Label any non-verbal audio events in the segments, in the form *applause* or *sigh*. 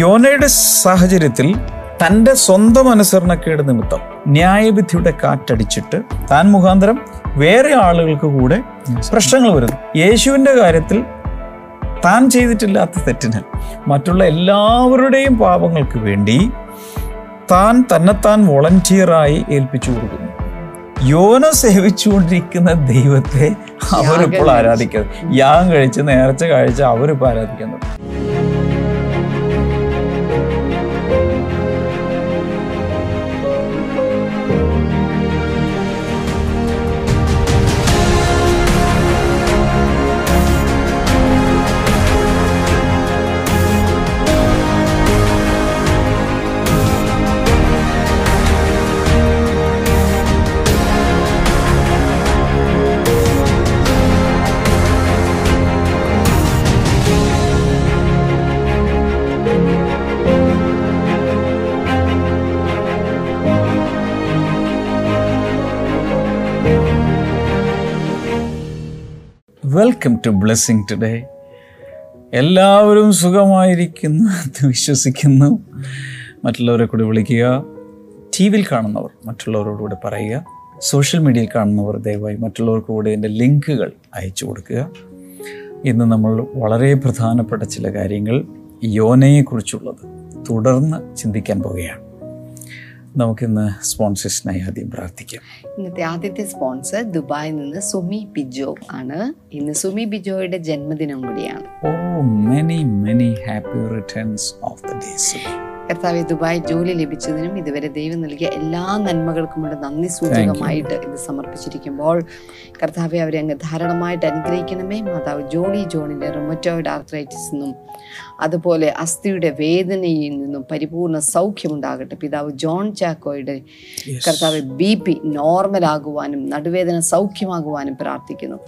യോനയുടെ സാഹചര്യത്തിൽ തന്റെ സ്വന്തം അനുസരണക്കേട് നിമിത്തം ന്യായവിധിയുടെ കാറ്റടിച്ചിട്ട് താൻ മുഖാന്തരം വേറെ ആളുകൾക്ക് കൂടെ പ്രശ്നങ്ങൾ വരുന്നു. യേശുവിന്റെ കാര്യത്തിൽ താൻ ചെയ്തിട്ടില്ലാത്ത തെറ്റിന് മറ്റുള്ള എല്ലാവരുടെയും പാപങ്ങൾക്ക് വേണ്ടി താൻ തന്നെത്താൻ വോളണ്ടിയറായി ഏൽപ്പിച്ചു കൊടുക്കുന്നു. യോന സേവിച്ചുകൊണ്ടിരിക്കുന്ന ദൈവത്തെ അവരിപ്പോൾ ആരാധിക്കുന്നത്. യാഗം കഴിച്ച് നേർച്ച കഴിച്ച് അവരിപ്പോൾ ആരാധിക്കുന്നത്. Welcome to blessing today. എല്ലാവരും സുഖമായിരിക്കുന്നു എന്ന് വിശ്വസിക്കുന്നു. മറ്റുള്ളവരെ കൂടി വിളിക്കുക. ടി വിയിൽ കാണുന്നവർ മറ്റുള്ളവരോട് കൂടെ പറയുക. സോഷ്യൽ മീഡിയയിൽ കാണുന്നവർ ദയവായി മറ്റുള്ളവർക്ക് കൂടെ എന്റെ ലിങ്കുകൾ അയച്ചു കൊടുക്കുക. ഇന്ന് നമ്മൾ വളരെ പ്രധാനപ്പെട്ട ചില കാര്യങ്ങൾ യോനയെക്കുറിച്ചുള്ളത് തുടർന്ന് ചിന്തിക്കാൻ പോവുകയാണ്. നമുക്കിന്ന് സ്പോൺസേഴ്സിനായി ആദ്യം പ്രാർത്ഥിക്കാം. ഇന്നത്തെ ആദ്യത്തെ സ്പോൺസർ ദുബായിൽ നിന്ന് സുമി ബിജോ ആണ്. ഇന്ന് സുമി ബിജോയുടെ ജന്മദിനം കൂടിയാണ്. ഓ many many happy returns of the days കർത്താവ് ദുബായ് ജോലി ലഭിച്ചതിനും ഇതുവരെ ദൈവം നൽകിയ എല്ലാ നന്മകൾക്കുമുള്ള നന്ദി സൂചകമായിട്ട് ഇത് സമർപ്പിച്ചിരിക്കുമ്പോൾ കർത്താവെ അവരെ അങ്ങ് ധാരാളമായിട്ട് അനുഗ്രഹിക്കണമേ. മാതാവ് ജോണി ജോണിന്റെ റൊമറ്റോയിഡ് ആർത്രൈറ്റിസ് നിന്നും അതുപോലെ അസ്ഥിയുടെ വേദനയിൽ നിന്നും പരിപൂർണ സൗഖ്യമുണ്ടാകട്ടെ. പിതാവ് ജോൺ ചാക്കോയുടെ കർത്താവ് ബി പി നോർമൽ ആകുവാനും നടുവേദന സൗഖ്യമാകുവാനും പ്രാർത്ഥിക്കുന്നു.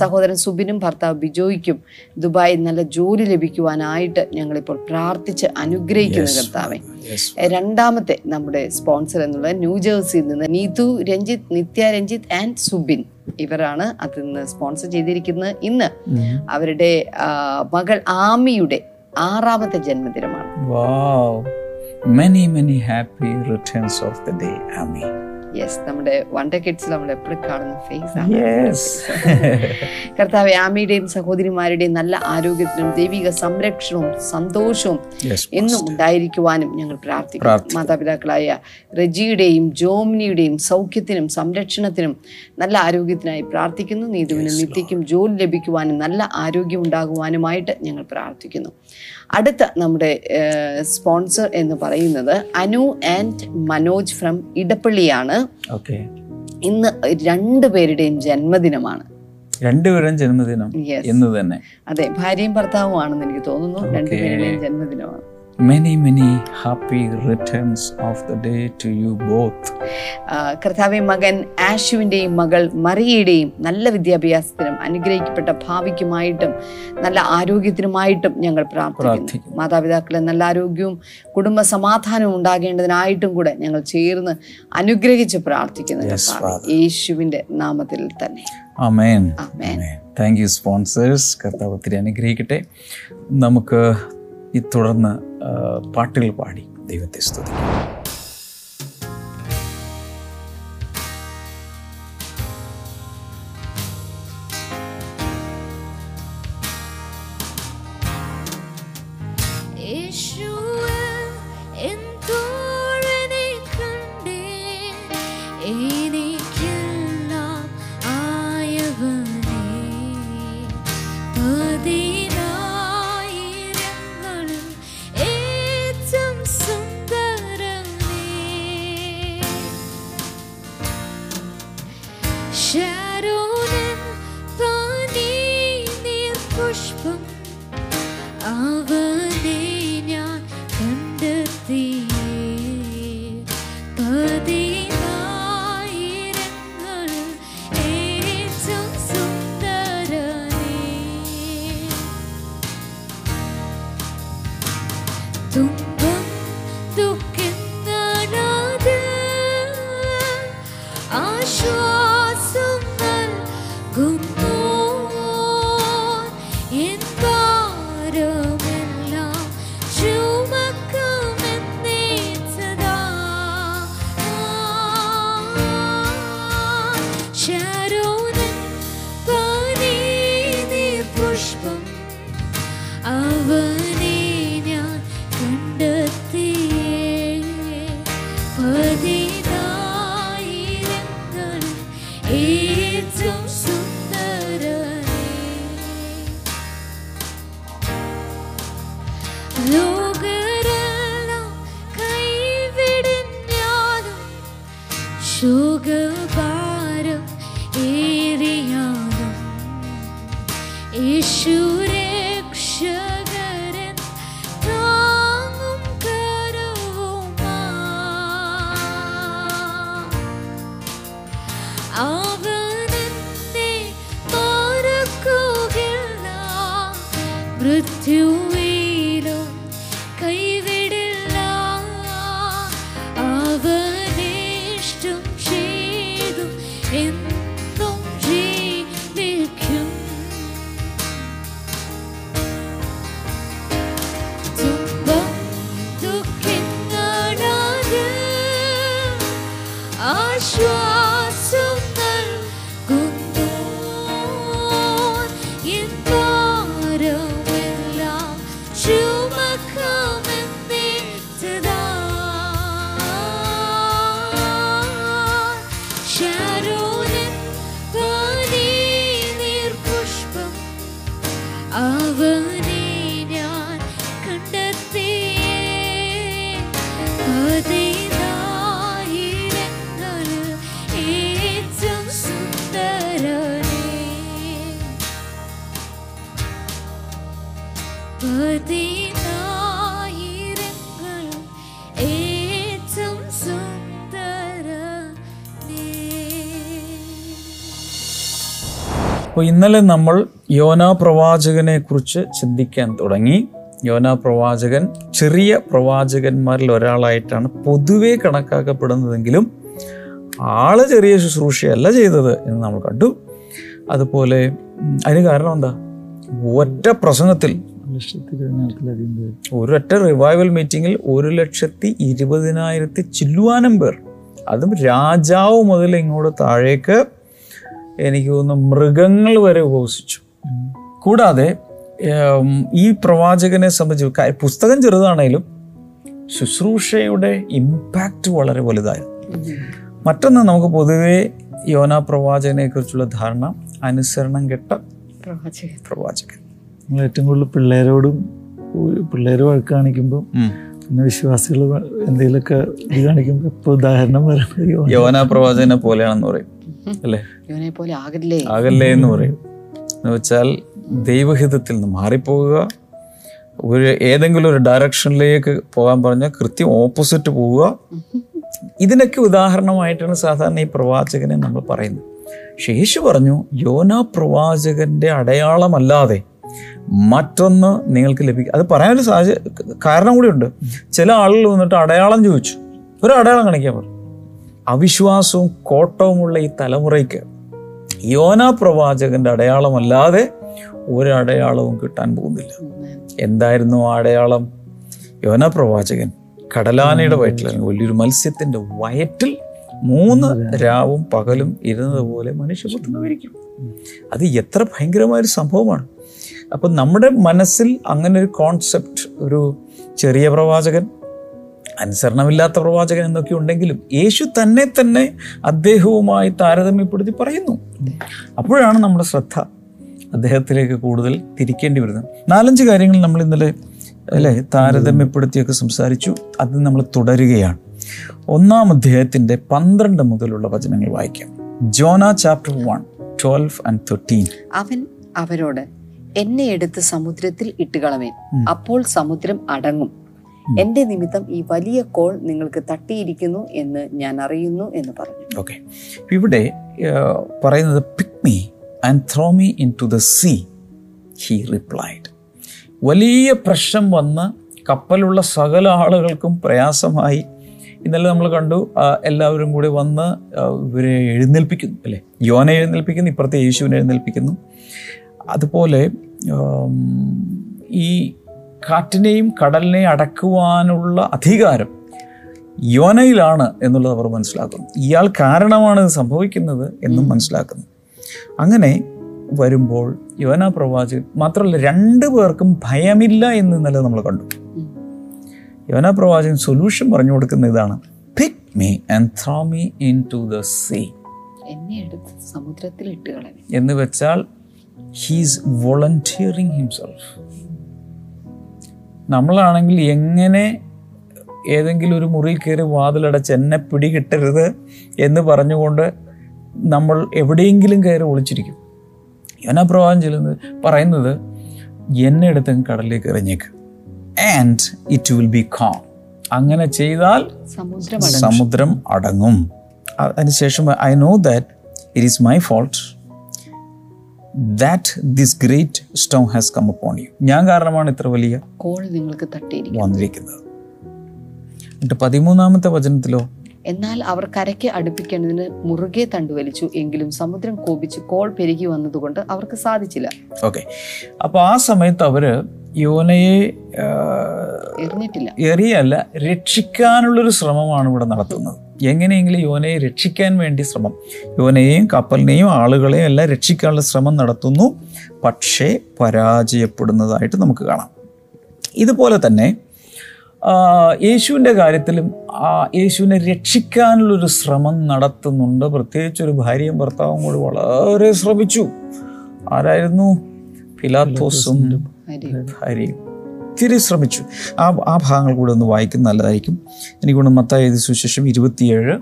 സഹോദരൻ സുബിനും ഭർത്താവ് ബിജോയ്ക്കും ദുബായിൽ നല്ല ജോലി ലഭിക്കുവാനായിട്ട് ഞങ്ങളിപ്പോൾ പ്രാർത്ഥിച്ച് അനുഗ്രഹിക്കുന്നു കർത്താവെ. രണ്ടാമത്തെ നമ്മുടെ സ്പോൺസർ എന്നുള്ളത് ന്യൂജേഴ്സിയിൽ നിന്ന് നീതു രഞ്ജിത്ത് നിത്യ രഞ്ജിത്ത് ആൻഡ് സുബിൻ ഇവരാണ് അതിൽ നിന്ന് സ്പോൺസർ ചെയ്തിരിക്കുന്നത്. ഇന്ന് അവരുടെ മകൾ ആമിയുടെ ആറാമത്തെ ജന്മദിനമാണ് Wow. Many, many happy returns of the day, Ami. Yes നമ്മുടെ വണ്ടർ കിഡ്സ് നമ്മൾ എപ്പോഴും കാണുന്ന ഫേസ് ആണ് Yes. *laughs* കർത്താവ് ആമിയുടെയും സഹോദരിമാരുടെയും നല്ല ആരോഗ്യത്തിനും ദൈവിക സംരക്ഷണവും സന്തോഷവും. എന്നും ഉണ്ടായിരിക്കുവാനും ഞങ്ങൾ പ്രാർത്ഥിക്കുന്നു പ്രാർത്ഥിക്കുന്നു. മാതാപിതാക്കളായ റജിയുടെയും ജോമിനിയുടെയും സൗഖ്യത്തിനും സംരക്ഷണത്തിനും നല്ല ആരോഗ്യത്തിനായി പ്രാർത്ഥിക്കുന്നു നീതുവിനും നിത്യയ്ക്കും ജോലി ലഭിക്കുവാനും നല്ല ആരോഗ്യം ഉണ്ടാകുവാനുമായിട്ട് ഞങ്ങൾ പ്രാർത്ഥിക്കുന്നു അടുത്ത നമ്മുടെ സ്പോൺസർ എന്ന് പറയുന്നത് അനു ആൻഡ് മനോജ് ഫ്രം ഇടപ്പള്ളിയാണ്. ഓക്കെ. ഇന്ന് രണ്ടു പേരുടെയും ജന്മദിനമാണ്. രണ്ടുപേരും ജന്മദിനം എന്ന് ഇന്ന് തന്നെ. അതെ ഭാര്യയും ഭർത്താവുമാണെന്ന് എനിക്ക് തോന്നുന്നു. രണ്ടുപേരുടെയും ജന്മദിനമാണ്. Many many happy returns of the day to you both ആ, കർത്താവെ മകൻ ആഷുവിന്റെയും മകൾ മറിയയുടെയും നല്ല വിദ്യാഭ്യാസത്തിനും അനുഗ്രഹിക്കപ്പെട്ട ഭാവിക്കുമായിട്ടും നല്ല ആരോഗ്യത്തിനുമായിട്ടും ഞങ്ങൾ പ്രാർത്ഥിക്കുന്നു. മാതാപിതാക്കളെ നല്ല ആരോഗ്യവും കുടുംബ സമാധാനവും ഉണ്ടാകേണ്ടതിനായിട്ടും കൂടെ ഞങ്ങൾ ചേർന്ന് അനുഗ്രഹിച്ച് പ്രാർത്ഥിക്കുന്നു. യേശുവിന്റെ നാമത്തിൽ തന്നെ. ആമേൻ താങ്ക് യു സ്പോൺസേഴ്സ് കർത്താവ് ഒത്തിരി അനുഗ്രഹിക്കട്ടെ. നമുക്ക് തുടർന്ന് പാട്ടുകൾ പാടി ദൈവത്തെ സ്തുതിക്കാം അപ്പോൾ ഇന്നലെ നമ്മൾ യോനാ പ്രവാചകനെ കുറിച്ച് ചിന്തിക്കാൻ തുടങ്ങി. യോനാ പ്രവാചകൻ ചെറിയ പ്രവാചകന്മാരിൽ ഒരാളായിട്ടാണ് പൊതുവെ കണക്കാക്കപ്പെടുന്നതെങ്കിലും ആൾ ചെറിയ ശുശ്രൂഷയല്ല ചെയ്തത് എന്ന് നമ്മൾ കണ്ടു. അതുപോലെ അതിന് കാരണം എന്താ? ഒറ്റ പ്രസംഗത്തിൽ ലക്ഷത്തി പതിനായിരത്തിലധികം പേര് ഒരൊറ്റ റിവൈവൽ മീറ്റിങ്ങിൽ ഒരു ലക്ഷത്തി ഇരുപതിനായിരത്തി ചില്ലുവാനം പേർ. അതും രാജാവ് മുതൽ ഇങ്ങോട്ട് താഴേക്ക് എനിക്ക് തോന്നുന്നു മൃഗങ്ങൾ വരെ ഉപവസിച്ചു. കൂടാതെ ഈ പ്രവാചകനെ സംബന്ധിച്ച് പുസ്തകം ചെറുതാണേലും ശുശ്രൂഷയുടെ ഇമ്പാക്റ്റ് വളരെ വലുതായിരുന്നു. മറ്റൊന്ന് നമുക്ക് പൊതുവേ യോനാ പ്രവാചകനെ കുറിച്ചുള്ള ധാരണ അനുസരണം കെട്ട പ്രവാചകൻ. പ്രവാചകൻ. നമ്മൾ ഏറ്റവും കൂടുതൽ പിള്ളേരോടും പിള്ളേർ വഴക്ക് കാണിക്കുമ്പോൾ. പിന്നെ വിശ്വാസികൾ എന്തെങ്കിലുമൊക്കെ ഇത് കാണിക്കുമ്പോൾ ഇപ്പൊ ഉദാഹരണം പറയുന്നത് യോന. പ്രവാചകനെ പോലെയാണെന്ന് പറയും അല്ലേ ആകില്ലേ എന്ന് പറയും എന്ന് വെച്ചാൽ ദൈവഹിതത്തിൽ നിന്ന് മാറിപ്പോകുക ഒരു ഏതെങ്കിലും ഒരു ഡയറക്ഷനിലേക്ക് പോകാൻ പറഞ്ഞാൽ കൃത്യം ഓപ്പോസിറ്റ് പോവുക ഇതിനൊക്കെ ഉദാഹരണമായിട്ടാണ് സാധാരണ ഈ പ്രവാചകനെ നമ്മൾ പറയുന്നത് ശേഷി യേശു പറഞ്ഞു യോന പ്രവാചകന്റെ അടയാളമല്ലാതെ മറ്റൊന്ന് നിങ്ങൾക്ക് ലഭിക്കും അത് പറയാനൊരു സാഹചര്യം കാരണം കൂടിയുണ്ട്. ചില ആളുകൾ വന്നിട്ട് അടയാളം ചോദിച്ചു. ഒരു അടയാളം കാണിക്കാൻ പറഞ്ഞു. അവിശ്വാസവും കോട്ടവുമുള്ള ഈ തലമുറയ്ക്ക് യോന പ്രവാചകന്റെ അടയാളമല്ലാതെ ഒരടയാളവും കിട്ടാൻ പോകുന്നില്ല. എന്തായിരുന്നു ആ അടയാളം? യോന പ്രവാചകൻ കടലാനയുടെ അല്ലെങ്കിൽ വലിയൊരു മത്സ്യത്തിന്റെ വയറ്റിൽ മൂന്ന് രാവും പകലും ഇരുന്നതുപോലെ മനുഷ്യപുത്രൻ വിരിക്കും അത് എത്ര ഭയങ്കരമായൊരു സംഭവമാണ്. അപ്പം നമ്മുടെ മനസ്സിൽ അങ്ങനെ ഒരു കോൺസെപ്റ്റ് ഒരു ചെറിയ പ്രവാചകൻ അനുസരണമില്ലാത്ത പ്രവാചകൻ എന്നൊക്കെ ഉണ്ടെങ്കിലും യേശു തന്നെ തന്നെ അദ്ദേഹവുമായി താരതമ്യപ്പെടുത്തി പറയുന്നു. അപ്പോഴാണ് നമ്മുടെ ശ്രദ്ധ അദ്ദേഹത്തിലേക്ക് കൂടുതൽ തിരിക്കേണ്ടി വരുന്നത്. നാലഞ്ച് കാര്യങ്ങൾ നമ്മൾ ഇന്നലെ അല്ലേ താരതമ്യപ്പെടുത്തിയൊക്കെ സംസാരിച്ചു. അത് നമ്മൾ തുടരുകയാണ്. ഒന്നാം അധ്യായത്തിന്റെ പന്ത്രണ്ട് മുതലുള്ള വചനങ്ങൾ വായിക്കാം. Jonah chapter one twelve and thirteen. അവൻ അവരോട് എന്നെ എടുത്ത് സമുദ്രത്തിൽ ഇട്ടുകളമേൻ അപ്പോൾ സമുദ്രം അടങ്ങും. എന്റെ നിമിത്തം ഈ വലിയ കോൾ നിങ്ങൾക്ക് തട്ടിയിരിക്കുന്നു എന്ന് ഞാൻ അറിയുന്നു എന്ന് പറഞ്ഞു. ഓക്കെ ഇവിടെ പറയുന്നത് pick me and throw me into the sea he replied വലിയ പ്രശ്നം വന്ന് കപ്പലുള്ള സകല ആളുകൾക്കും പ്രയാസമായി. ഇന്നലെ നമ്മൾ കണ്ടു എല്ലാവരും കൂടി വന്ന് ഇവരെ എഴുന്നേൽപ്പിക്കുന്നു അല്ലേ? യോനെ എഴുന്നേൽപ്പിക്കുന്നു ഇപ്പുറത്തെ യേശുവിനെ എഴുന്നേൽപ്പിക്കുന്നു. അതുപോലെ ഈ കാറ്റിനെയും കടലിനെയും അടക്കുവാനുള്ള അധികാരം യോനയിലാണ് എന്നുള്ളത് അവർ മനസ്സിലാക്കുന്നു. ഇയാൾ കാരണമാണ് ഇത് സംഭവിക്കുന്നത് എന്നും മനസ്സിലാക്കുന്നു. അങ്ങനെ വരുമ്പോൾ യോന പ്രവാചകൻ മാത്രമല്ല രണ്ടു പേർക്കും ഭയമില്ല എന്ന് ഇന്നലെ നമ്മൾ കണ്ടു. യോന പ്രവാചകൻ സൊല്യൂഷൻ പറഞ്ഞു കൊടുക്കുന്ന ഇതാണ്. Pick me and throw me into the sea എന്നെ എടുത്ത് സമുദ്രത്തിൽ എന്ന് വെച്ചാൽ ഹീസ് വോളണ്ടിയറിങ് ഹിംസെൽഫ് നമ്മളാണെങ്കിൽ എങ്ങനെ ഏതെങ്കിലും ഒരു മുറിയിൽ കയറി വാതിലടച്ച് എന്നെ പിടികിട്ടരുത് എന്ന് പറഞ്ഞുകൊണ്ട് നമ്മൾ എവിടെയെങ്കിലും കയറി ഒളിച്ചിരിക്കും. യോനാ പ്രവാഹം ചെല്ലുന്നത് പറയുന്നത് എന്നെ എടുത്ത് കടലിലേക്ക് എറിഞ്ഞേക്ക് and it will be calm അങ്ങനെ ചെയ്താൽ സമുദ്രം സമുദ്രം അടങ്ങും. അതിനുശേഷം I know that it is my fault that this great stone has come upon you ഞാൻ കാരണമാണ് ഇത്ര വലിയ കോൾ നിങ്ങൾക്ക് തട്ടി വന്നിരിക്കുന്നത്. എന്നിട്ട് പതിമൂന്നാമത്തെ വചനത്തിലോ എന്നാൽ അവർ കരയ്ക്ക് അടുപ്പിക്കേണ്ടതിന് മുറുകെ തണ്ടുവലിച്ചു എങ്കിലും സമുദ്രം കോപിച്ച് കോൾ പെരുകി വന്നതുകൊണ്ട് അവർക്ക് സാധിച്ചില്ല. ഓക്കെ അപ്പൊ ആ സമയത്ത് അവർ യോനയെ എറിഞ്ഞിട്ടില്ല. എറിയല്ല രക്ഷിക്കാനുള്ളൊരു ശ്രമമാണ് ഇവിടെ നടത്തുന്നത്. എങ്ങനെയെങ്കിലും യോനയെ രക്ഷിക്കാൻ വേണ്ടി ശ്രമം. യോനയെയും കപ്പലിനെയും ആളുകളെയും എല്ലാം രക്ഷിക്കാനുള്ള ശ്രമം നടത്തുന്നു. പക്ഷേ പരാജയപ്പെടുന്നതായിട്ട് നമുക്ക് കാണാം. ഇതുപോലെ തന്നെ യേശുവിന്റെ കാര്യത്തിലും ആ യേശുവിനെ രക്ഷിക്കാനുള്ളൊരു ശ്രമം നടത്തുന്നുണ്ട്. പ്രത്യേകിച്ച് ഒരു ഭാര്യയും ഭർത്താവും കൂടി വളരെ ശ്രമിച്ചു. ആരായിരുന്നു? ഫിലാത്തോസും? ഭാര്യയും ഒത്തിരി ശ്രമിച്ചു. ആ ആ ഭാഗങ്ങൾ കൂടെ ഒന്ന് വായിക്കുന്നത് നല്ലതായിരിക്കും. എനിക്കൊണ്ട് മത്തായ സുശേഷം ഇരുപത്തിയേഴ്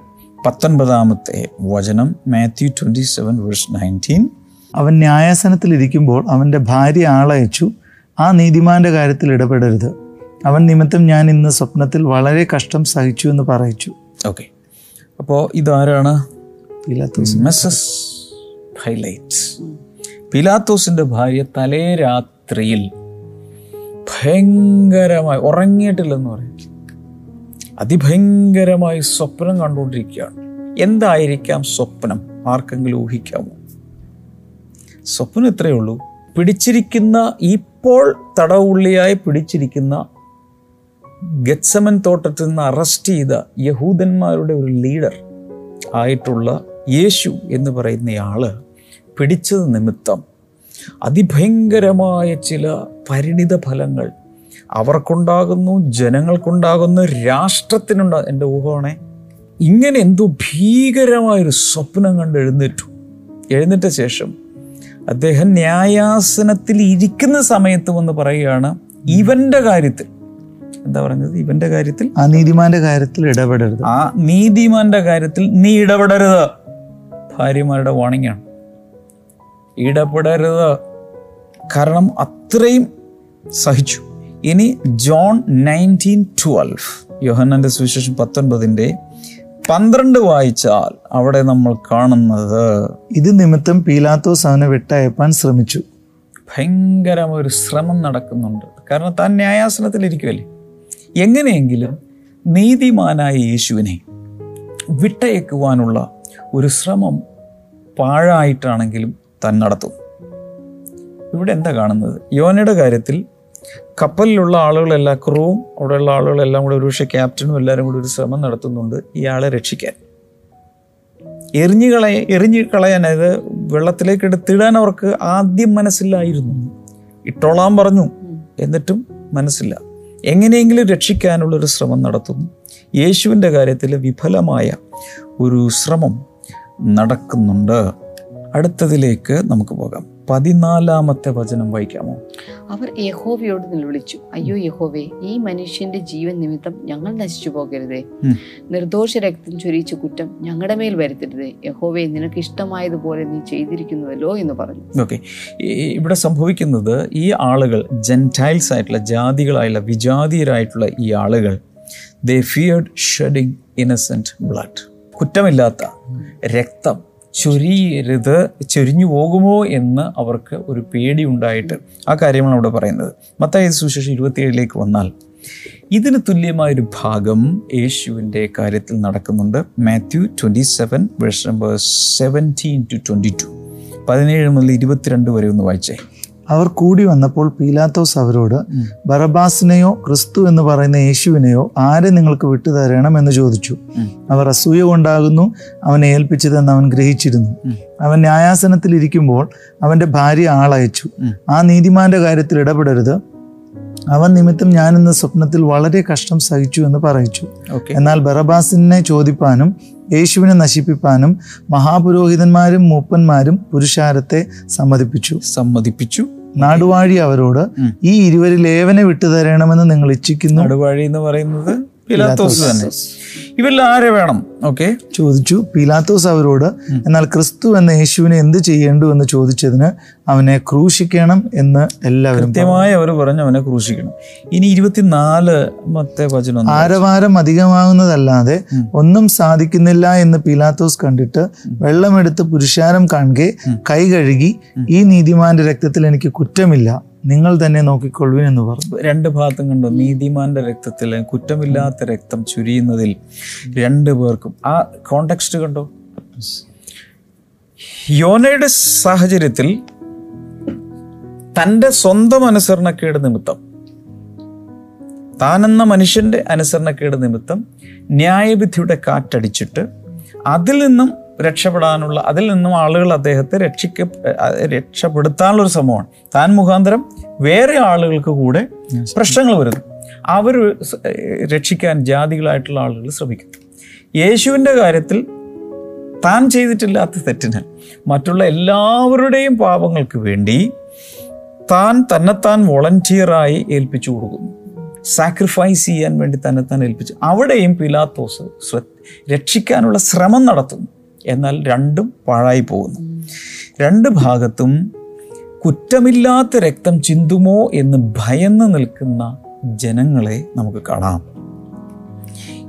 പത്തൊൻപതാമത്തെ വചനം Matthew twenty seven verse nineteen അവൻ ന്യായാസനത്തിൽ ഇരിക്കുമ്പോൾ അവന്റെ ഭാര്യ ആളയച്ചു. ആ നീതിമാന്റെ കാര്യത്തിൽ ഇടപെടരുത്. അവൻ നിമിത്തം ഞാൻ ഇന്ന് സ്വപ്നത്തിൽ വളരെ കഷ്ടം സഹിച്ചു എന്ന് പറയിച്ചു. ഓക്കെ അപ്പോൾ ഇതാരാണ്? പിലാത്തോസിന്റെ ഭാര്യ തലേ രാത്രിയിൽ ഭയങ്കരമായി ഉറങ്ങിയിട്ടില്ലെന്ന് പറയും. അതിഭയങ്കരമായി സ്വപ്നം കണ്ടുകൊണ്ടിരിക്കുകയാണ്. എന്തായിരിക്കാം സ്വപ്നം? ആർക്കെങ്കിലും ഊഹിക്കാമോ? സ്വപ്നം ഇത്രയേ ഉള്ളൂ. പിടിച്ചിരിക്കുന്ന ഇപ്പോൾ തടവുള്ളിയായി പിടിച്ചിരിക്കുന്ന ഗത്സമൻ തോട്ടത്തിൽ നിന്ന് അറസ്റ്റ് ചെയ്ത യഹൂദന്മാരുടെ ഒരു ലീഡർ ആയിട്ടുള്ള യേശു എന്ന് പറയുന്നയാൾ പിടിച്ചത് നിമിത്തം അതിഭയങ്കരമായ ചില പരിണിത ഫലങ്ങൾ അവർക്കുണ്ടാകുന്നു ജനങ്ങൾക്കുണ്ടാകുന്നു രാഷ്ട്രത്തിനുണ്ടാ എന്റെ ഊഹമാണേ. ഇങ്ങനെ എന്തോ ഭീകരമായൊരു സ്വപ്നം കണ്ട് എഴുന്നേറ്റു. എഴുന്നേറ്റ ശേഷം അദ്ദേഹം ന്യായാസനത്തിൽ ഇരിക്കുന്ന സമയത്തും എന്ന് പറയുകയാണ് ഇവന്റെ കാര്യത്തിൽ എന്താ പറഞ്ഞത് ഇവന്റെ കാര്യത്തിൽ ആ നീതിമാന്റെ കാര്യത്തിൽ ഇടപെടരുത്. ആ നീതിമാന്റെ കാര്യത്തിൽ നീ ഇടപെടരുത്. ഭാര്യമാരുടെ വാണിംഗ് ആണ്. ഇടപെടരുത്. കാരണം അത്രയും സഹിച്ചു. ഇനി ജോൺ നയന്റീൻ ട്വൽവ് യോഹന്നന്റെ സുവിശേഷം പത്തൊൻപതിന്റെ പന്ത്രണ്ട് വായിച്ചാൽ അവിടെ നമ്മൾ കാണുന്നത് ഇത് നിമിത്തം പീലാത്തോസ് അവനെ വിട്ടയപ്പാൻ ശ്രമിച്ചു. ഭയങ്കരമായ ഒരു ശ്രമം നടക്കുന്നുണ്ട്. കാരണം താൻ ന്യായാസനത്തിൽ ഇരിക്കുമല്ലേ എങ്ങനെയെങ്കിലും നീതിമാനായ യേശുവിനെ വിട്ടയക്കുവാനുള്ള ഒരു ശ്രമം പാഴായിട്ടാണെങ്കിലും തൻ നടത്തും. ഇവിടെ എന്താ കാണുന്നത്? യോനയുടെ കാര്യത്തിൽ കപ്പലിലുള്ള ആളുകളെല്ലാം ക്രൂവും അവിടെയുള്ള ആളുകളെല്ലാം കൂടെ ഒരുപക്ഷെ ക്യാപ്റ്റനും എല്ലാവരും കൂടി ഒരു ശ്രമം നടത്തുന്നുണ്ട് ഇയാളെ രക്ഷിക്കാൻ. എറിഞ്ഞു കളയ എറിഞ്ഞു കളയാൻ അതായത് വെള്ളത്തിലേക്ക് എടുത്തിടാൻ അവർക്ക് ആദ്യം മനസ്സിലായിരുന്നു ഇട്ടോളാം പറഞ്ഞു. എന്നിട്ടും മനസ്സില്ല. എങ്ങനെയെങ്കിലും രക്ഷിക്കാനുള്ളൊരു ശ്രമം നടത്തുന്നു. യേശുവിന്റെ കാര്യത്തിൽ വിഫലമായ ഒരു ശ്രമം നടക്കുന്നുണ്ട്. അടുത്തതിലേക്ക് നമുക്ക് പോകാം. പതിനാലാമത്തെ വചനം വായിക്കാമോ? അവർ യഹോവയോട് നിലവിളിച്ചു. അയ്യോ യഹോവേ ഈ മനുഷ്യന്റെ ജീവൻ നിമിത്തം ഞങ്ങൾ നശിച്ചു പോകരുതേ. നിർദോഷ രക്തം ചൊരിയിച്ച കുറ്റം ഞങ്ങളുടെ മേൽ വരുത്തരുതേ. യഹോവേ നിനക്ക് ഇഷ്ടമായതുപോലെ നീ ചെയ്തിരിക്കുന്നുവല്ലോ എന്ന് പറഞ്ഞു. ഓക്കെ ഇവിടെ സംഭവിക്കുന്നത് ഈ ആളുകൾ ജെന്റൈൽസ് ആയിട്ടുള്ള ജാതികളായുള്ള വിജാതീയരായിട്ടുള്ള ഈ ആളുകൾ they feared shedding innocent blood കുറ്റമില്ലാത്ത രക്തം ചൊരിയരുത് ചൊരിഞ്ഞു പോകുമോ എന്ന് അവർക്ക് ഒരു പേടി ഉണ്ടായിട്ട് ആ കാര്യമാണ് അവിടെ പറയുന്നത്. മത്തായ സുശേഷം ഇരുപത്തിയേഴിലേക്ക് വന്നാൽ ഇതിന് തുല്യമായൊരു ഭാഗം യേശുവിന്റെ കാര്യത്തിൽ നടക്കുന്നുണ്ട്. Matthew twenty seven verse number seventeen to twenty two പതിനേഴ് മുതൽ ഇരുപത്തിരണ്ട് വരെ ഒന്ന് വായിച്ചേ. അവർ കൂടി വന്നപ്പോൾ പീലാത്തോസ് അവരോട് ബറബാസിനെയോ ക്രിസ്തു എന്ന് പറയുന്ന യേശുവിനെയോ ആരെ നിങ്ങൾക്ക് വിട്ടുതരണം? എന്ന് ചോദിച്ചു. അവർ അസൂയ കൊണ്ടാകുന്നു അവനെ ഏൽപ്പിച്ചതെന്ന് അവൻ ഗ്രഹിച്ചിരുന്നു. അവൻ ന്യായാസനത്തിൽ ഇരിക്കുമ്പോൾ അവന്റെ ഭാര്യ ആളയച്ചു. ആ നീതിമാന്റെ കാര്യത്തിൽ ഇടപെടരുത്. അവൻ നിമിത്തം ഞാൻ എന്ന സ്വപ്നത്തിൽ വളരെ കഷ്ടം സഹിച്ചു എന്ന് പറയിച്ചു. എന്നാൽ ബറബാസിനെ ചോദിപ്പാനും യേശുവിനെ നശിപ്പിപ്പാനും മഹാപുരോഹിതന്മാരും മൂപ്പന്മാരും പുരുഷാരത്തെ സമ്മതിപ്പിച്ചു. സമ്മതിപ്പിച്ചു. നാടുവാഴി അവരോട് ഈ ഇരുവരിൽ ഏവനെ വിട്ടുതരണമെന്ന് നിങ്ങൾ ഇച്ഛിക്കുന്നു? നാടുവാഴി എന്ന് പറയുന്നത് പിലാത്തോസ് തന്നെ. ഇവരിൽ ആരെ വേണം? ഓക്കെ ചോദിച്ചു. പിലാത്തോസ് അവരോട് എന്നാൽ ക്രിസ്തു എന്ന യേശുവിനെ എന്ത് ചെയ്യേണ്ടു? എന്ന് ചോദിച്ചതിന് അവനെ ക്രൂശിക്കണം എന്ന് എല്ലാവരും. കൃത്യമായി അവർ പറഞ്ഞു അവനെ ക്രൂശിക്കണം. ഇനി ഇരുപത്തിനാല് മത്തെ വചനം ആരവാരം അധികമാകുന്നതല്ലാതെ ഒന്നും സാധിക്കുന്നില്ല എന്ന് പിലാത്തോസ് കണ്ടിട്ട് വെള്ളമെടുത്ത് പുരുഷാരം കാണുകെ കൈ കഴുകി ഈ നീതിമാന്റെ രക്തത്തിൽ എനിക്ക് കുറ്റമില്ല. നിങ്ങൾ തന്നെ നോക്കിക്കൊള്ളുവിൻ എന്ന് പറഞ്ഞു. രണ്ട് ഭാഗത്തും കണ്ടു? നീതിമാന്റെ രക്തത്തിൽ കുറ്റമില്ലാത്ത രക്തം ചുരിയുന്നതിൽ രണ്ട് പേർക്കും. ആ കോണ്ടെക്സ്റ്റ് കണ്ടോ? യോനയുടെ സാഹചര്യത്തിൽ തന്റെ സ്വന്തം അനുസരണക്കേട് നിമിത്തം താനെന്ന മനുഷ്യന്റെ അനുസരണക്കേട് നിമിത്തം ന്യായവിധിയുടെ കാറ്റടിച്ചിട്ട് അതിൽ നിന്നും രക്ഷപ്പെടാനുള്ള അതിൽ നിന്നും ആളുകൾ അദ്ദേഹത്തെ രക്ഷിക്ക രക്ഷപ്പെടുത്താനുള്ള ഒരു ശ്രമമാണ് താൻ മുഖാന്തരം വേറെ ആളുകൾക്ക് കൂടെ പ്രശ്നങ്ങൾ വരുന്നു. അവർ രക്ഷിക്കാൻ ജാതികളായിട്ടുള്ള ആളുകൾ ശ്രമിക്കുന്നു. യേശുവിന്റെ കാര്യത്തിൽ താൻ ചെയ്തിട്ടില്ലാത്ത തെറ്റിന് മറ്റുള്ള എല്ലാവരുടെയും പാപങ്ങൾക്ക് വേണ്ടി താൻ തന്നെത്താൻ വോളണ്ടിയറായി ഏൽപ്പിച്ചു കൊടുക്കുന്നു. സാക്രിഫൈസ് ചെയ്യാൻ വേണ്ടി തന്നെത്താൻ ഏൽപ്പിച്ചു. അവിടെയും പിലാത്തോസ് രക്ഷിക്കാനുള്ള ശ്രമം നടത്തുന്നു. എന്നാൽ രണ്ടും പാഴായി പോകുന്നു രണ്ട് ഭാഗത്തും കുറ്റമില്ലാത്ത രക്തം ചിന്തുമോ എന്ന് ഭയന്ന് നിൽക്കുന്ന ജനങ്ങളെ നമുക്ക് കാണാം.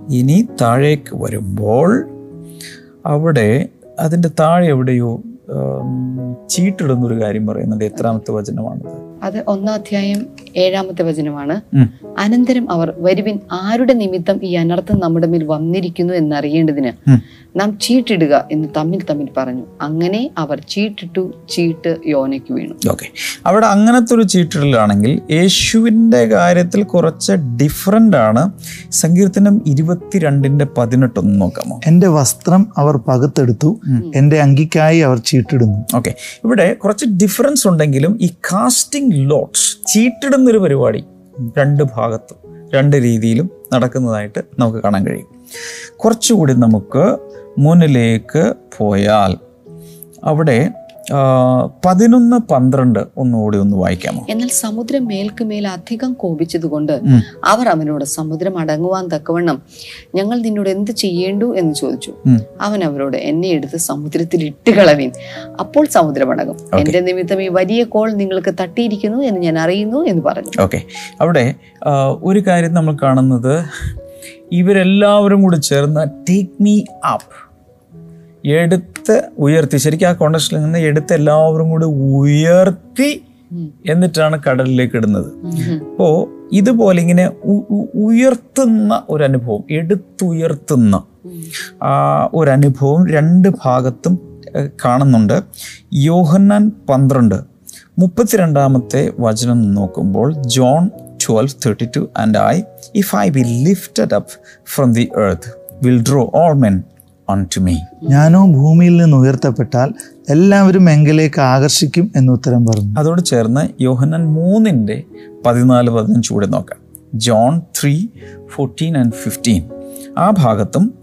ഇനി താഴേക്ക് വരുമ്പോൾ അവിടെ അതിന്റെ താഴെ എവിടെയോ ചീട്ടിടുന്നൊരു കാര്യം പറയുന്നുണ്ട്. എത്രാമത്തെ വചനമാണത്? അത് ഒന്നാം അധ്യായം ഏഴാമത്തെ വചനമാണ്. അനന്തരം അവർ വരുവിൻ ആരുടെ നിമിത്തം ഈ അനർത്ഥം നമ്മുടെ മേൽ വന്നിരിക്കുന്നു എന്നറിയേണ്ടതിന്. നാം ചീട്ടിടുക എന്ന് തമ്മിൽ തമ്മിൽ പറഞ്ഞു. അങ്ങനെ അവർ ചീട്ടിട്ടു ചീട്ട് യോനയ്ക്ക് വീണു. ഓക്കെ അവിടെ അങ്ങനത്തെ ഒരു ചീട്ടിടലാണെങ്കിൽ യേശുവിന്റെ കാര്യത്തിൽ കുറച്ച് ഡിഫറന്റ് ആണ്. സങ്കീർത്തനം ഇരുപത്തിരണ്ടിന്റെ പതിനെട്ടൊന്ന് നോക്കാമോ? എന്റെ വസ്ത്രം അവർ പകുത്തെടുത്തു. എന്റെ അങ്കിക്കായി അവർ ചീട്ടിടുന്നു. ഓക്കെ ഇവിടെ കുറച്ച് ഡിഫറൻസ് ഉണ്ടെങ്കിലും ഈ കാസ്റ്റിംഗ് ലോട്ട്സ് ചീട്ടിടുന്നൊരു പരിപാടി രണ്ട് ഭാഗത്തും രണ്ട് രീതിയിലും നടക്കുന്നതായിട്ട് നമുക്ക് കാണാൻ കഴിയും. കുറച്ചുകൂടി നമുക്ക് മുന്നിലേക്ക് പോയാൽ അവിടെ പതിനൊന്ന് പന്ത്രണ്ട് ഒന്നുകൂടി ഒന്ന് വായിക്കാമോ? എന്നാൽ സമുദ്രം മേൽക്കുമേൽ അധികം കോപിച്ചതുകൊണ്ട്. അവർ അവനോട് സമുദ്രം അടങ്ങുവാൻ തക്കവണ്ണം ഞങ്ങൾ നിന്നോട് എന്ത് ചെയ്യേണ്ടു എന്ന് ചോദിച്ചു. അവൻ അവരോട് എന്നെ എടുത്ത് സമുദ്രത്തിൽ ഇട്ട് കളവീൻ. അപ്പോൾ സമുദ്രം അടങ്ങും. എന്റെ നിമിത്തം ഈ വലിയ കോൾ നിങ്ങൾക്ക് തട്ടിയിരിക്കുന്നു എന്ന് ഞാൻ അറിയുന്നു എന്ന് പറഞ്ഞു. ഓക്കെ. അവിടെ ഒരു കാര്യം നമ്മൾ കാണുന്നത് ഇവരെല്ലാവരും കൂടി ചേർന്ന് ടേക്ക് മീ അപ്പ് എടുത്ത് ഉയർത്തി ശരിക്കും ആ കോണ്ടസ്റ്റിൽ നിന്ന് എടുത്ത് എല്ലാവരും കൂടി ഉയർത്തി എന്നിട്ടാണ് കടലിലേക്ക് ഇടുന്നത്. അപ്പോൾ ഇതുപോലെ ഇങ്ങനെ ഉയർത്തുന്ന ഒരു അനുഭവം എടുത്തുയർത്തുന്ന ആ ഒരു അനുഭവം രണ്ട് ഭാഗത്തും കാണുന്നുണ്ട്. യോഹന്നാൻ പന്ത്രണ്ട് മുപ്പത്തിരണ്ടാമത്തെ വചനം നോക്കുമ്പോൾ John twelve thirty two and I if I be lifted up from the earth will draw all men me. ഞാനോ ഭൂമിയിൽ നിന്ന് ഉയർത്തപ്പെട്ടാൽ എല്ലാവരും എങ്കിലേക്ക് ആകർഷിക്കും എന്ന് ഉത്തരം പറഞ്ഞു. അതോട് ചേർന്ന് യോഹനൻ മൂന്നിന്റെ പതിനാല് പതിനഞ്ച് കൂടെ നോക്കാം. John three fourteen and fifteen ആ ഭാഗത്തും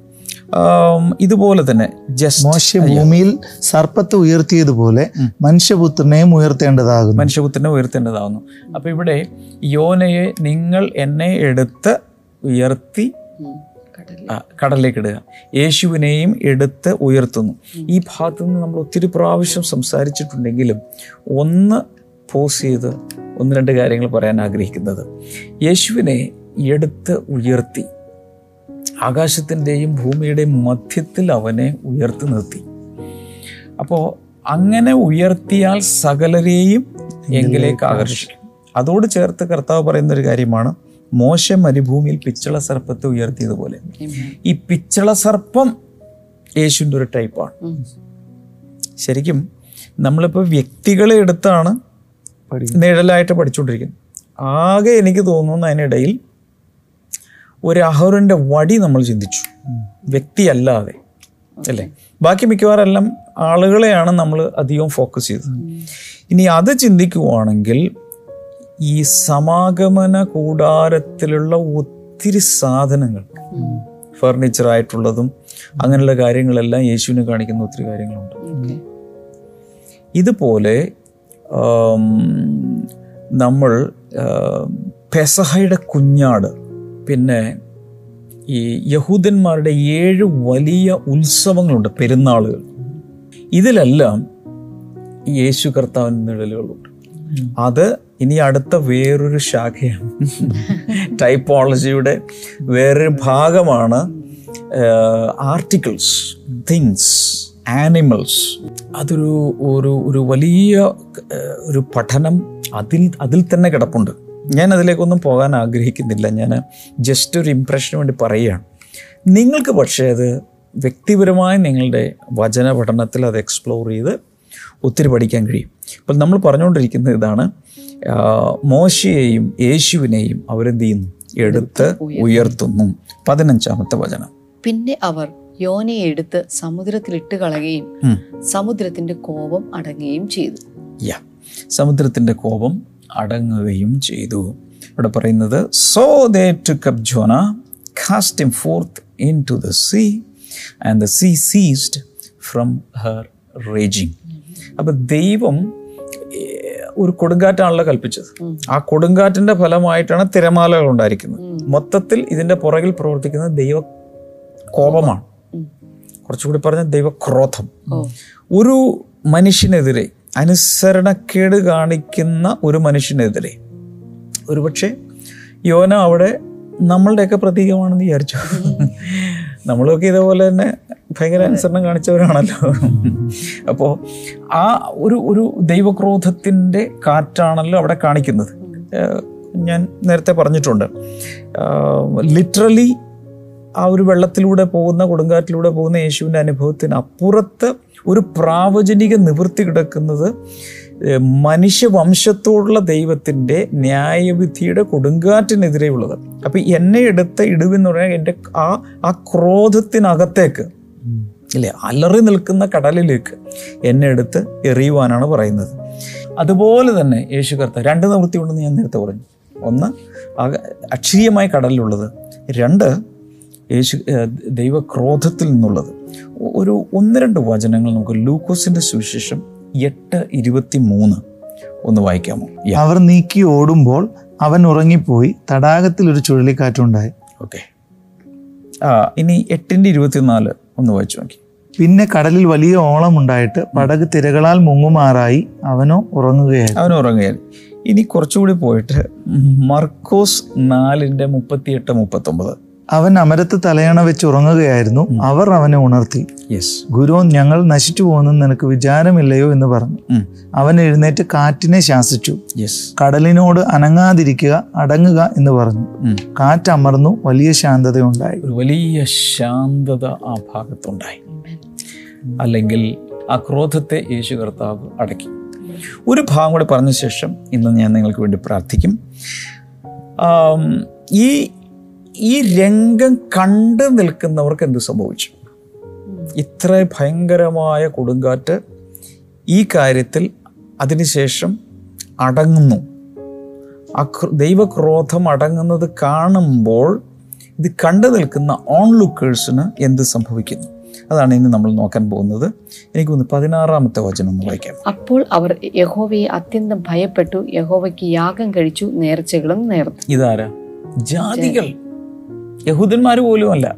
ഇതുപോലെ തന്നെ ജസ്റ്റ് മോശ ഭൂമിയിൽ സർപ്പത്തെ ഉയർത്തിയതുപോലെ മനുഷ്യപുത്രനെയും ഉയർത്തേണ്ടതാകുന്നു. മനുഷ്യപുത്രനെ ഉയർത്തേണ്ടതാകുന്നു. അപ്പൊ ഇവിടെ യോനയെ നിങ്ങൾ എന്നെ എടുത്ത് ഉയർത്തി കടലിലേക്ക് ഇടുക യേശുവിനെയും എടുത്ത് ഉയർത്തുന്നു. ഈ ഭാഗത്തു നിന്ന് നമ്മൾ ഒത്തിരി പ്രാവശ്യം സംസാരിച്ചിട്ടുണ്ടെങ്കിലും ഒന്ന് പോസ് ചെയ്ത് ഒന്ന് രണ്ട് കാര്യങ്ങൾ പറയാൻ ആഗ്രഹിക്കുന്നത്. യേശുവിനെ എടുത്ത് ഉയർത്തി. ആകാശത്തിന്റെയും ഭൂമിയുടെയും മധ്യത്തിൽ അവനെ ഉയർത്തി നിർത്തി. അപ്പോൾ അങ്ങനെ ഉയർത്തിയാൽ സകലരെയും എങ്കിലേക്ക് ആകർഷിക്കും. അതോട് ചേർത്ത് കർത്താവ് പറയുന്ന ഒരു കാര്യമാണ് മോശ മരുഭൂമിയിൽ പിച്ചള സർപ്പത്തെ ഉയർത്തിയതുപോലെ. ഈ പിച്ചള സർപ്പം യേശുവിന്റെ ഒരു ടൈപ്പാണ്. ശരിക്കും നമ്മളിപ്പോൾ വ്യക്തികളെ എടുത്താണ് നിഴലായിട്ട് പഠിച്ചുകൊണ്ടിരിക്കുന്നത്. ആകെ എനിക്ക് തോന്നുന്നു അതിനിടയിൽ ഒരു അഹറിന്റെ വടി നമ്മൾ ചിന്തിച്ചു. വ്യക്തിയല്ലാതെ. അല്ലേ? ബാക്കി മിക്കവാറും എല്ലാം ആളുകളെയാണ് നമ്മൾ അധികം ഫോക്കസ് ചെയ്തത്. ഇനി അത് ചിന്തിക്കുവാണെങ്കിൽ ഈ സമാഗമന കൂടാരത്തിലുള്ള ഒത്തിരി സാധനങ്ങൾ. ഫർണിച്ചർ ആയിട്ടുള്ളതും അങ്ങനെയുള്ള കാര്യങ്ങളെല്ലാം യേശുവിനെ കാണിക്കുന്ന ഒത്തിരി കാര്യങ്ങളുണ്ട്. ഇതുപോലെ നമ്മൾ പെസഹയുടെ കുഞ്ഞാട് പിന്നെ ഈ യഹൂദന്മാരുടെ ഏഴ് വലിയ ഉത്സവങ്ങളുണ്ട് പെരുന്നാളുകൾ. ഇതിലെല്ലാം യേശു കർത്താവിന്റെ നിഴലുകളുണ്ട്. അത് ഇനി അടുത്ത വേറൊരു ശാഖയാണ്. ടൈപ്പോളജിയുടെ വേറൊരു ഭാഗമാണ് ആർട്ടിക്കിൾസ് തിങ്സ് ആനിമൽസ്. അതൊരു ഒരു ഒരു വലിയ ഒരു പഠനം അതിൽ അതിൽ തന്നെ കിടപ്പുണ്ട്. ഞാൻ അതിലേക്കൊന്നും പോകാൻ ആഗ്രഹിക്കുന്നില്ല. ഞാൻ ജസ്റ്റ് ഒരു ഇമ്പ്രഷന് വേണ്ടി പറയുകയാണ്. നിങ്ങൾക്ക് പക്ഷേ അത് വ്യക്തിപരമായി നിങ്ങളുടെ വചന പഠനത്തിൽ അത് എക്സ്പ്ലോർ ചെയ്ത് ഒത്തിരി പഠിക്കാൻ കഴിയും. ഇപ്പം നമ്മൾ പറഞ്ഞുകൊണ്ടിരിക്കുന്ന ഇതാണ് മോശയെയും യേശുവിനെയും അവരെന്ത് ചെയ്യുന്നു? എടുത്ത് ഉയർത്തുന്നു. പതിനഞ്ചാമത്തെ വചനം. പിന്നെ അവർ യോനയെ എടുത്ത് സമുദ്രത്തിൽ ഇട്ട് കളയുകയും സമുദ്രത്തിന്റെ കോപം അടങ്ങുകയും ചെയ്തു. യാ. സമുദ്രത്തിന്റെ കോപം അടങ്ങുകയും ചെയ്തു. ഇവിടെ പറയുന്നത് so they took up Jonah cast him forth into the sea and the sea ceased from her raging അപ്പം ദൈവം ഒരു കൊടുങ്കാറ്റാണല്ലോ കൽപ്പിച്ചത്. ആ കൊടുങ്കാറ്റിന്റെ ഫലമായിട്ടാണ് തിരമാലകൾ ഉണ്ടായിരിക്കുന്നത്. മൊത്തത്തിൽ ഇതിന്റെ പുറകിൽ പ്രവർത്തിക്കുന്നത് ദൈവ കോപമാണ്. കുറച്ചുകൂടി പറഞ്ഞ ദൈവക്രോധം. ഒരു മനുഷ്യനെതിരെ അനുസരണക്കേട് കാണിക്കുന്ന ഒരു മനുഷ്യനെതിരെ. ഒരുപക്ഷെ യോന അവിടെ നമ്മളുടെയൊക്കെ പ്രതീകമാണെന്ന് വിചാരിച്ചു. നമ്മളൊക്കെ ഇതേപോലെ തന്നെ ഭയങ്കര അനുസരണം കാണിച്ചവരാണല്ലോ. അപ്പോൾ ആ ഒരു ഒരു ദൈവക്രോധത്തിന്റെ കാറ്റാണല്ലോ അവിടെ കാണിക്കുന്നത്. ഞാൻ നേരത്തെ പറഞ്ഞിട്ടുണ്ട്. ലിറ്ററലി ആ ഒരു വെള്ളത്തിലൂടെ പോകുന്ന കൊടുങ്കാറ്റിലൂടെ പോകുന്ന യേശുവിന്റെ അനുഭവത്തിന് അപ്പുറത്ത് ഒരു പ്രാവചനിക നിവൃത്തി കിടക്കുന്നത് മനുഷ്യവംശത്തോടുള്ള ദൈവത്തിന്റെ ന്യായവിധിയുടെ കൊടുങ്കാറ്റിനെതിരെയുള്ളത്. അപ്പം എന്നെ എടുത്ത ഇടിവെന്ന് പറഞ്ഞാൽ എന്റെ ആ ആ ക്രോധത്തിനകത്തേക്ക് ഇല്ലേ? അലറി നിൽക്കുന്ന കടലിലേക്ക് എന്നെ എടുത്ത് എറിയുവാനാണ് പറയുന്നത്. അതുപോലെ തന്നെ യേശു കർത്ത രണ്ട് നിവൃത്തി ഉണ്ടെന്ന് ഞാൻ നേരത്തെ പറഞ്ഞു. ഒന്ന് അക്ഷീയമായ കടലിലുള്ളത്. രണ്ട് യേശു ദൈവക്രോധത്തിൽ നിന്നുള്ളത്. ഒരു ഒന്ന് രണ്ട് വചനങ്ങൾ നമുക്ക് ലൂക്കോസിന്റെ സുവിശേഷം എട്ട് ഇരുപത്തി മൂന്ന് ഒന്ന് വായിക്കാമോ? അവർ നീക്കി ഓടുമ്പോൾ അവൻ ഉറങ്ങിപ്പോയി. തടാകത്തിൽ ഒരു ചുഴലിക്കാറ്റുണ്ടായി ഓക്കെ. ആ ഇനി എട്ടിന്റെ ഇരുപത്തിനാല് ഒന്ന് വായിച്ചു നോക്കി. പിന്നെ കടലിൽ വലിയ ഓളം ഉണ്ടായിട്ട് പടക് തിരകളാൽ മുങ്ങുമാറായി അവനോ ഉറങ്ങുകയായി അവനോ ഉറങ്ങുകയായി. ഇനി കുറച്ചുകൂടി പോയിട്ട് മർക്കോസ് നാലിന്റെ മുപ്പത്തിയെട്ട് മുപ്പത്തൊമ്പത്. അവൻ അമരത്ത് തലയണ വെച്ച് ഉറങ്ങുകയായിരുന്നു. അവർ അവനെ ഉണർത്തി. യെസ് ഗുരു ഞങ്ങൾ നശിച്ചു പോകുന്നെന്ന് നിനക്ക് വിചാരമില്ലയോ എന്ന് പറഞ്ഞു. അവൻ എഴുന്നേറ്റ് കാറ്റിനെ ശാസിച്ചു. യെസ് കടലിനോട് അനങ്ങാതിരിക്കുക അടങ്ങുക എന്ന് പറഞ്ഞു. കാറ്റ് അമർന്നു വലിയ ശാന്തതയുണ്ടായി. ഒരു വലിയ ശാന്തത ആ ഭാഗത്തുണ്ടായി. അല്ലെങ്കിൽ ആ ക്രോധത്തെ യേശു കർത്താവ് അടക്കി. ഒരു ഭാഗം കൂടെ പറഞ്ഞ ശേഷം ഇന്ന് ഞാൻ നിങ്ങൾക്ക് വേണ്ടി പ്രാർത്ഥിക്കും. ഈ ഈ രംഗം കണ്ടു നിൽക്കുന്നവർക്ക് എന്ത് സംഭവിച്ചു? ഇത്ര ഭയങ്കരമായ കൊടുങ്കാറ്റ് ഈ കാര്യത്തിൽ അതിനുശേഷം അടങ്ങുന്നു. ദൈവക്രോധം അടങ്ങുന്നത് കാണുമ്പോൾ ഇത് കണ്ടു നിൽക്കുന്ന ഓൺ ലുക്കേഴ്സിന് എന്ത് സംഭവിക്കുന്നു? അതാണ് ഇന്ന് നമ്മൾ നോക്കാൻ പോകുന്നത്. എനിക്ക് തോന്നുന്നു പതിനാറാമത്തെ വചനം ഒന്ന് വായിക്കാം. അപ്പോൾ അവർ യഹോവയെ അത്യന്തം ഭയപ്പെട്ടു. യഹോവയ്ക്ക് യാഗം കഴിച്ചു നേർച്ചകളും നേർത്തു ഇതാരാ? ജാതികൾ. യഹൂദന്മാർ പോലും അല്ല.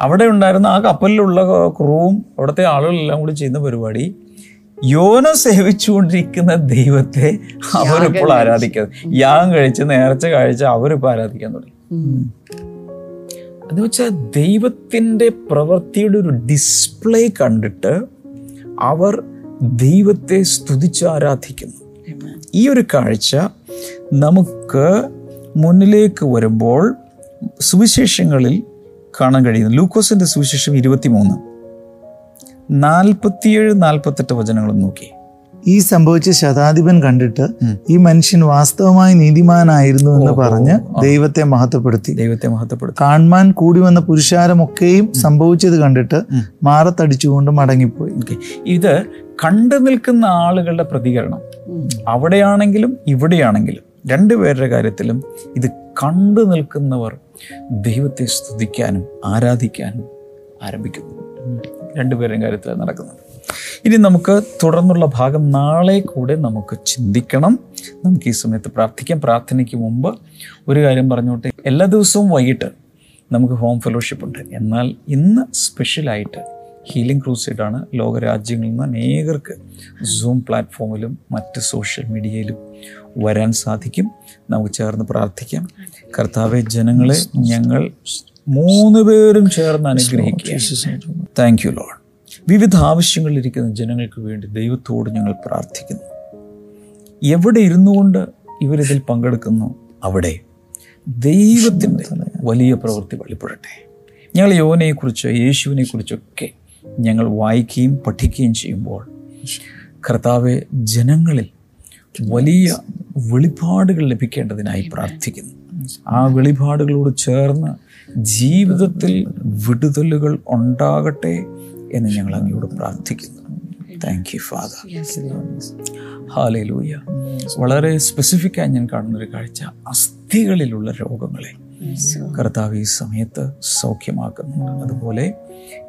അവിടെ ഉണ്ടായിരുന്ന ആ കപ്പലിലുള്ള ക്രൂവും അവിടുത്തെ ആളുകളെല്ലാം കൂടി ചെയ്യുന്ന പരിപാടി. യോന സേവിച്ചുകൊണ്ടിരിക്കുന്ന ദൈവത്തെ അവരിപ്പോൾ ആരാധിക്കുന്നത് യാഗം കഴിച്ച് നേർച്ച കഴിച്ച് അവരിപ്പോൾ ആരാധിക്കാൻ തുടങ്ങി. എന്ന് വെച്ചാൽ ദൈവത്തിന്റെ പ്രവൃത്തിയുടെ ഒരു ഡിസ്പ്ലേ കണ്ടിട്ട് അവർ ദൈവത്തെ സ്തുതിച്ച് ആരാധിക്കുന്നു. ഈ ഒരു കാഴ്ച നമുക്ക് മുന്നിലേക്ക് വരുമ്പോൾ സുവിശേഷങ്ങളിൽ കാണാൻ കഴിയുന്നു ലൂക്കോസിന്റെ സുവിശേഷം ഇരുപത്തിമൂന്ന്. നാൽപ്പത്തിയേഴ് നാൽപ്പത്തെട്ട് വചനങ്ങളും നോക്കി. ഈ സംഭവിച്ച ശതാധിപൻ കണ്ടിട്ട് ഈ മനുഷ്യൻ വാസ്തവമായി നീതിമാനായിരുന്നു എന്ന് പറഞ്ഞ് ദൈവത്തെ മഹത്വപ്പെടുത്തി. ദൈവത്തെ മഹത്വപ്പെടുത്തി. കാൺമാൻ കൂടി വന്ന പുരുഷാരമൊക്കെയും സംഭവിച്ചത് കണ്ടിട്ട് മാറത്തടിച്ചുകൊണ്ട് മടങ്ങിപ്പോയി. ഇത് കണ്ടു നിൽക്കുന്ന ആളുകളുടെ പ്രതികരണം. അവിടെയാണെങ്കിലും ഇവിടെയാണെങ്കിലും രണ്ടുപേരുടെ കാര്യത്തിലും ഇത് കണ്ടു നിൽക്കുന്നവർ ദൈവത്തെ സ്തുതിക്കാനും ആരാധിക്കാനും ആരംഭിക്കുന്നു. രണ്ടുപേരുടെയും കാര്യത്തിൽ നടക്കുന്നത്. ഇനി നമുക്ക് തുടർന്നുള്ള ഭാഗം നാളെ കൂടെ നമുക്ക് ചിന്തിക്കണം. നമുക്ക് ഈ സമയത്ത് പ്രാർത്ഥിക്കാം. പ്രാർത്ഥനയ്ക്ക് മുമ്പ് ഒരു കാര്യം പറഞ്ഞോട്ടെ. എല്ലാ ദിവസവും വൈകിട്ട് നമുക്ക് ഹോം ഫെലോഷിപ്പ് ഉണ്ട്. എന്നാൽ ഇന്ന് സ്പെഷ്യലായിട്ട് ഹീലിംഗ് ക്രൂസൈഡാണ് ലോകരാജ്യങ്ങളിൽ നിന്ന് അനേകർക്ക് സൂം പ്ലാറ്റ്ഫോമിലും മറ്റ് സോഷ്യൽ മീഡിയയിലും വരാൻ സാധിക്കും. നമുക്ക് ചേർന്ന് പ്രാർത്ഥിക്കാം. കർത്താവെ ജനങ്ങളെ ഞങ്ങൾ മൂന്ന് പേരും ചേർന്ന് അനുഗ്രഹിക്കുക. താങ്ക് യു ലോഡ് വിവിധ ആവശ്യങ്ങളിലിരിക്കുന്ന ജനങ്ങൾക്ക് വേണ്ടി ദൈവത്തോട് ഞങ്ങൾ പ്രാർത്ഥിക്കുന്നു. എവിടെ ഇരുന്നു കൊണ്ട് ഇവരിതിൽ പങ്കെടുക്കുന്നു? അവിടെ. ദൈവത്തിന്റെ വലിയ പ്രവൃത്തി വെളിപ്പെടട്ടെ. ഞങ്ങൾ യോനെക്കുറിച്ച് യേശുവിനെക്കുറിച്ചൊക്കെ ഞങ്ങൾ വായിക്കുകയും പഠിക്കുകയും ചെയ്യുമ്പോൾ കർത്താവെ ജനങ്ങളിൽ വലിയ വെളിപാടുകൾ ലഭിക്കേണ്ടതിനായി പ്രാർത്ഥിക്കുന്നു. ആ വെളിപാടുകളോട് ചേർന്ന് ജീവിതത്തിൽ വിടുതലുകൾ ഉണ്ടാകട്ടെ എന്ന് ഞങ്ങൾ അങ്ങയോട് പ്രാർത്ഥിക്കുന്നു. താങ്ക് യു ഫാദർ ഹാലേ ലൂയ വളരെ സ്പെസിഫിക്കായി ഞാൻ കാണുന്നൊരു കാഴ്ച അസ്ഥികളിലുള്ള രോഗങ്ങളെ. കർത്താവ് ഈ സമയത്ത് സൗഖ്യമാക്കുന്നു. അതുപോലെ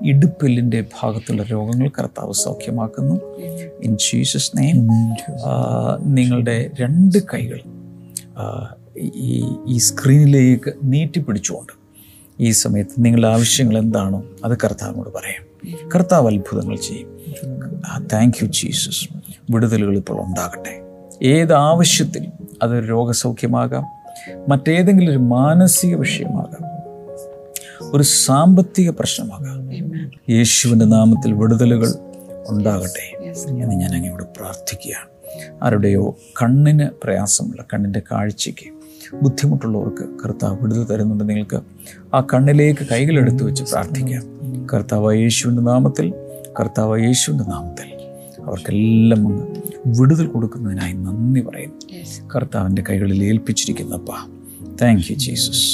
ഇടുപ്പെല്ലിന്റെ ഭാഗത്തുള്ള രോഗങ്ങൾ കർത്താവ് സൗഖ്യമാക്കുന്നു. ഇൻ ജീസസ് നെയിം നിങ്ങളുടെ രണ്ട് കൈകൾ ഈ ഈ സ്ക്രീനിലേക്ക് നീട്ടിപ്പിടിച്ചുകൊണ്ട് ഈ സമയത്ത് നിങ്ങളുടെ ആവശ്യങ്ങൾ എന്താണോ അത് കർത്താവിനോട് പറയാം. കർത്താവ് അത്ഭുതങ്ങൾ ചെയ്യും. താങ്ക് യു ജീസസ് വിടുതലുകൾ ഇപ്പോൾ ഉണ്ടാകട്ടെ. ഏത് ആവശ്യത്തിൽ അത് രോഗസൗഖ്യമാകാം? മറ്റേതെങ്കിലും ഒരു മാനസിക വിഷയമാകാം. ഒരു സാമ്പത്തിക പ്രശ്നമാകാം. യേശുവിന്റെ നാമത്തിൽ വിടുതലുകൾ ഉണ്ടാകട്ടെ എന്ന് ഞാൻ അങ്ങയോട് പ്രാർത്ഥിക്കുകയാണ്. ആരുടെയോ കണ്ണിന് പ്രയാസമുള്ള കണ്ണിന്റെ കാഴ്ചയ്ക്ക് ബുദ്ധിമുട്ടുള്ളവർക്ക് കർത്താവ് വിടുതൽ തരുന്നുണ്ട്. നിങ്ങൾക്ക് ആ കണ്ണിലേക്ക് കൈകളെടുത്ത് വെച്ച് പ്രാർത്ഥിക്കാം. കർത്താവ് യേശുവിന്റെ നാമത്തിൽ കർത്താവ് യേശുവിന്റെ നാമത്തിൽ. അവർക്കെല്ലാം അങ്ങ് വിടുതൽ കൊടുക്കുന്നതിനായി നന്ദി പറയുന്നു. കർത്താവിന്റെ കൈകളിൽ ഏൽപ്പിച്ചിരിക്കുന്നപ്പ താങ്ക് യു ജീസസ്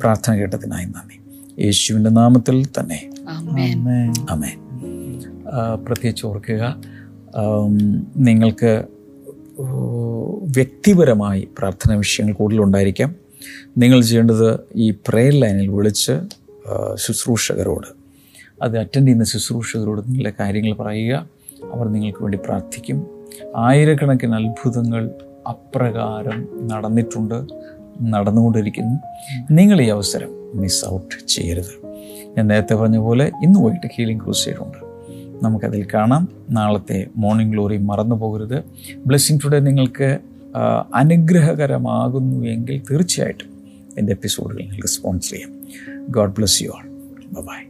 പ്രാർത്ഥന കേട്ടതിനായി നന്ദി. യേശുവിന്റെ നാമത്തിൽ തന്നെ. അമേ പ്രത്യേകിച്ച് ഓർക്കുക നിങ്ങൾക്ക് വ്യക്തിപരമായി പ്രാർത്ഥന വിഷയങ്ങൾ കൂടുതലുണ്ടായിരിക്കാം നിങ്ങൾ ചെയ്യേണ്ടത് ഈ പ്രെയർ ലൈനിൽ വിളിച്ച് ശുശ്രൂഷകരോട് അത് അറ്റൻഡ് ചെയ്യുന്ന ശുശ്രൂഷകരോട് നിങ്ങളുടെ കാര്യങ്ങൾ പറയുക. അവർ നിങ്ങൾക്ക് വേണ്ടി പ്രാർത്ഥിക്കും. ആയിരക്കണക്കിന് അത്ഭുതങ്ങൾ അപ്രകാരം നടന്നിട്ടുണ്ട് നടന്നുകൊണ്ടിരിക്കുന്നു. നിങ്ങൾ ഈ അവസരം മിസ് ഔട്ട് ചെയ്യരുത്. ഞാൻ നേരത്തെ പറഞ്ഞ പോലെ ഇന്ന് വൈകിട്ട് ഹീലിംഗ് ക്രൂസൈഡ് ഉണ്ട്. നമുക്കതിൽ കാണാം. നാളത്തെ മോർണിംഗ് ഗ്ലോറി മറന്നു പോകരുത്. ബ്ലെസ്സിങ് ടുഡേ നിങ്ങൾക്ക് അനുഗ്രഹകരമാകുന്നു എങ്കിൽ തീർച്ചയായിട്ടും എന്റെ എപ്പിസോഡുകൾ നിങ്ങൾക്ക് സ്പോൺസർ ചെയ്യാം. God bless you all bye